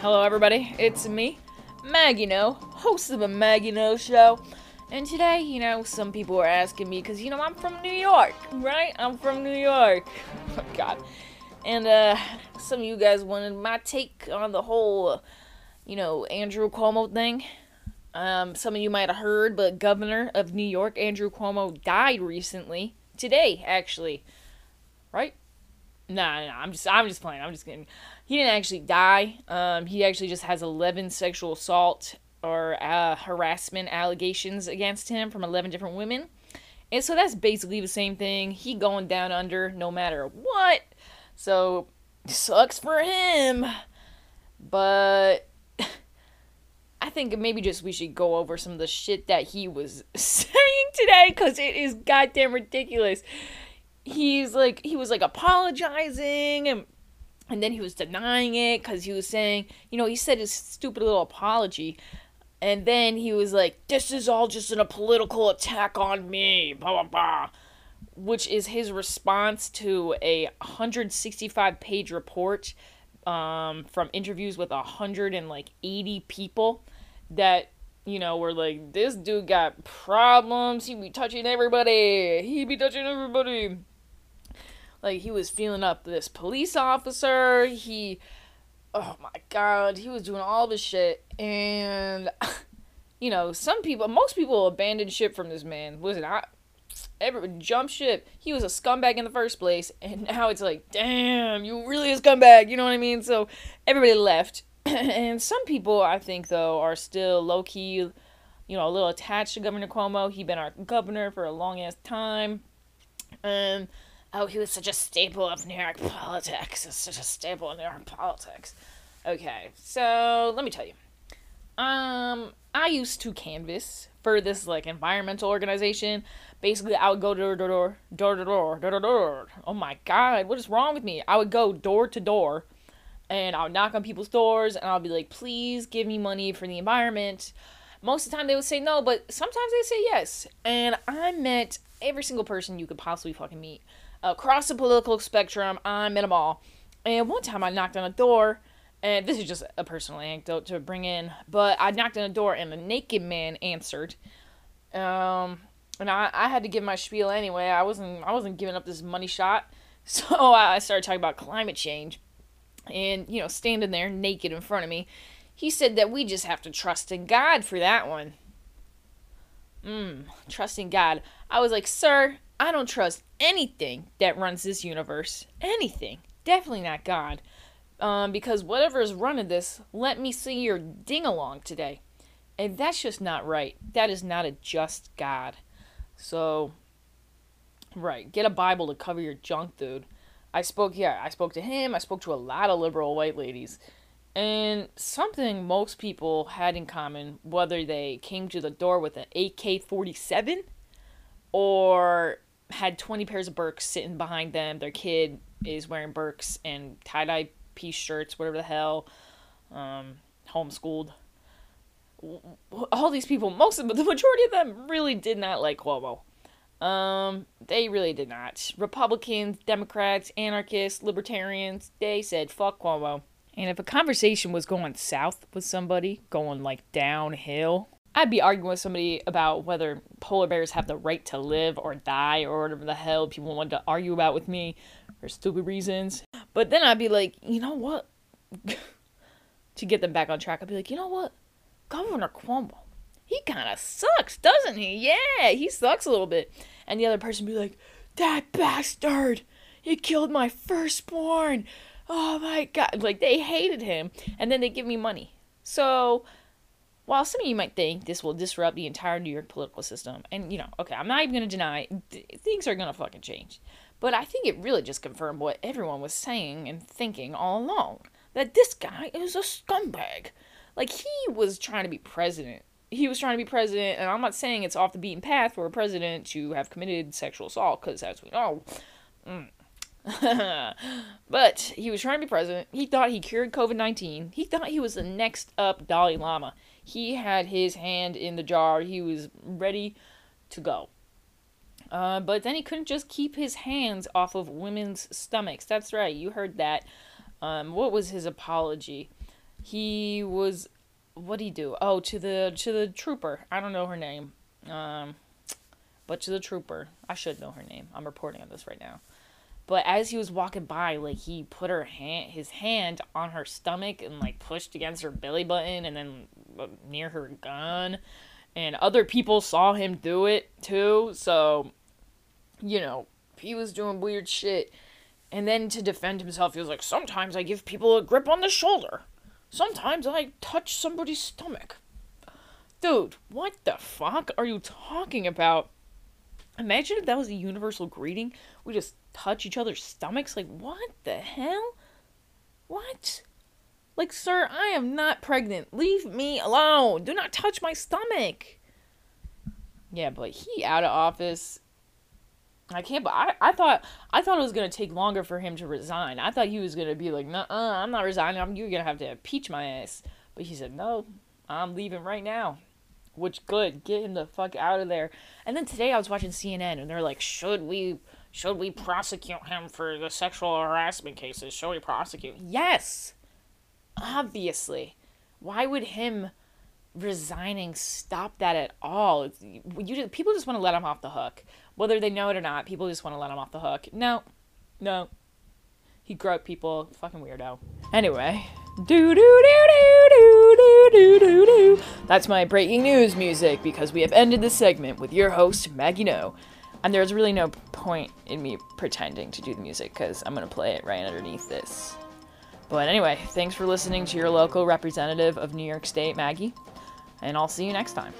Hello, everybody. It's me, Maggie Noe, host of the Maggie Noe Show. And today, you know, some people are asking me because, you know, I'm from New York, right? I'm from New York. Oh, God. And uh, some of you guys wanted my take on the whole, you know, Andrew Cuomo thing. Um, some of you might have heard, but Governor of New York, Andrew Cuomo, died recently. Today, actually. Right? Nah, nah, I'm just, I'm just playing. I'm just kidding. He didn't actually die. Um, he actually just has 11 sexual assault or uh, harassment allegations against him from 11 different women. And so that's basically the same thing. He going down under no matter what. So sucks for him. But I think maybe just we should go over some of the shit that he was saying today because it is goddamn ridiculous. He's like, he was like apologizing and and then he was denying it because he was saying, you know, he said his stupid little apology. And then he was like, this is all just a political attack on me, blah, blah, blah. Which is his response to a 165 page report um, from interviews with 180 people that, you know, were like, this dude got problems. He be touching everybody. He be touching everybody like he was feeling up this police officer. He oh my god, he was doing all this shit and you know, some people most people abandoned ship from this man. Listen, I everybody jump ship. He was a scumbag in the first place, and now it's like, damn, you really a scumbag. You know what I mean? So everybody left, and some people I think though are still low key, you know, a little attached to Governor Cuomo. He been our governor for a long ass time, and oh, he was such a staple of New York politics. It's such a staple of New York politics. Okay, so let me tell you. Um, I used to canvas for this like environmental organization. Basically, I would go door to door, door to door, door to door. Oh my god, what is wrong with me? I would go door to door, and I would knock on people's doors, and I'll be like, "Please give me money for the environment." Most of the time, they would say no, but sometimes they say yes. And I met every single person you could possibly fucking meet across the political spectrum. I'm in a mall. And one time I knocked on a door, and this is just a personal anecdote to bring in, but I knocked on a door and a naked man answered. Um, and I, I had to give my spiel anyway. I wasn't I wasn't giving up this money shot. So I started talking about climate change. And, you know, standing there naked in front of me, he said that we just have to trust in God for that one. Mmm, trusting God. I was like, sir, I don't trust anything that runs this universe. Anything. Definitely not God. Um, because whatever is running this, let me see your ding along today. And that's just not right. That is not a just God. So, right, get a Bible to cover your junk, dude. I spoke, yeah, I spoke to him. I spoke to a lot of liberal white ladies. And something most people had in common, whether they came to the door with an AK 47 or had 20 pairs of Birks sitting behind them. Their kid is wearing Birks and tie dye peace shirts, whatever the hell. Um, homeschooled. All these people, most of them, the majority of them really did not like Cuomo. Um, they really did not. Republicans, Democrats, anarchists, libertarians, they said fuck Cuomo. And if a conversation was going south with somebody, going like downhill, I'd be arguing with somebody about whether polar bears have the right to live or die or whatever the hell people want to argue about with me for stupid reasons. But then I'd be like, you know what? to get them back on track, I'd be like, you know what? Governor Cuomo, he kind of sucks, doesn't he? Yeah, he sucks a little bit. And the other person would be like, that bastard, he killed my firstborn. Oh my god. Like, they hated him. And then they give me money. So while some of you might think this will disrupt the entire New York political system, and you know, okay, I'm not even going to deny th- things are going to fucking change, but I think it really just confirmed what everyone was saying and thinking all along that this guy is a scumbag. Like, he was trying to be president. He was trying to be president, and I'm not saying it's off the beaten path for a president to have committed sexual assault, because as we know, mm. but he was trying to be president. He thought he cured COVID 19. He thought he was the next up Dalai Lama. He had his hand in the jar. He was ready to go. Uh, but then he couldn't just keep his hands off of women's stomachs. That's right, you heard that. Um, what was his apology? he was what did he do? Oh, to the to the trooper. I don't know her name. Um, but to the trooper. I should know her name. I'm reporting on this right now. But as he was walking by, like he put her hand, his hand on her stomach and like pushed against her belly button and then uh, near her gun. And other people saw him do it too. So, you know, he was doing weird shit. And then to defend himself, he was like, Sometimes I give people a grip on the shoulder. Sometimes I touch somebody's stomach. Dude, what the fuck are you talking about? Imagine if that was a universal greeting. We just touch each other's stomachs. Like, what the hell? What? Like, sir, I am not pregnant. Leave me alone. Do not touch my stomach. Yeah, but he out of office. I can't. But I, I thought I thought it was gonna take longer for him to resign. I thought he was gonna be like, "Nah, I'm not resigning. I'm, you're gonna have to impeach my ass." But he said, "No, I'm leaving right now." which good, get him the fuck out of there. And then today I was watching CNN and they're like, should we should we prosecute him for the sexual harassment cases? Should we prosecute? Yes. Obviously. Why would him resigning stop that at all? It's, you people just want to let him off the hook, whether they know it or not. People just want to let him off the hook. No, no. He groped people. Fucking weirdo. Anyway. Do do do do do do do do. That's my breaking news music because we have ended the segment with your host, Maggie Noe. And there's really no point in me pretending to do the music because I'm going to play it right underneath this. But anyway, thanks for listening to your local representative of New York State, Maggie. And I'll see you next time.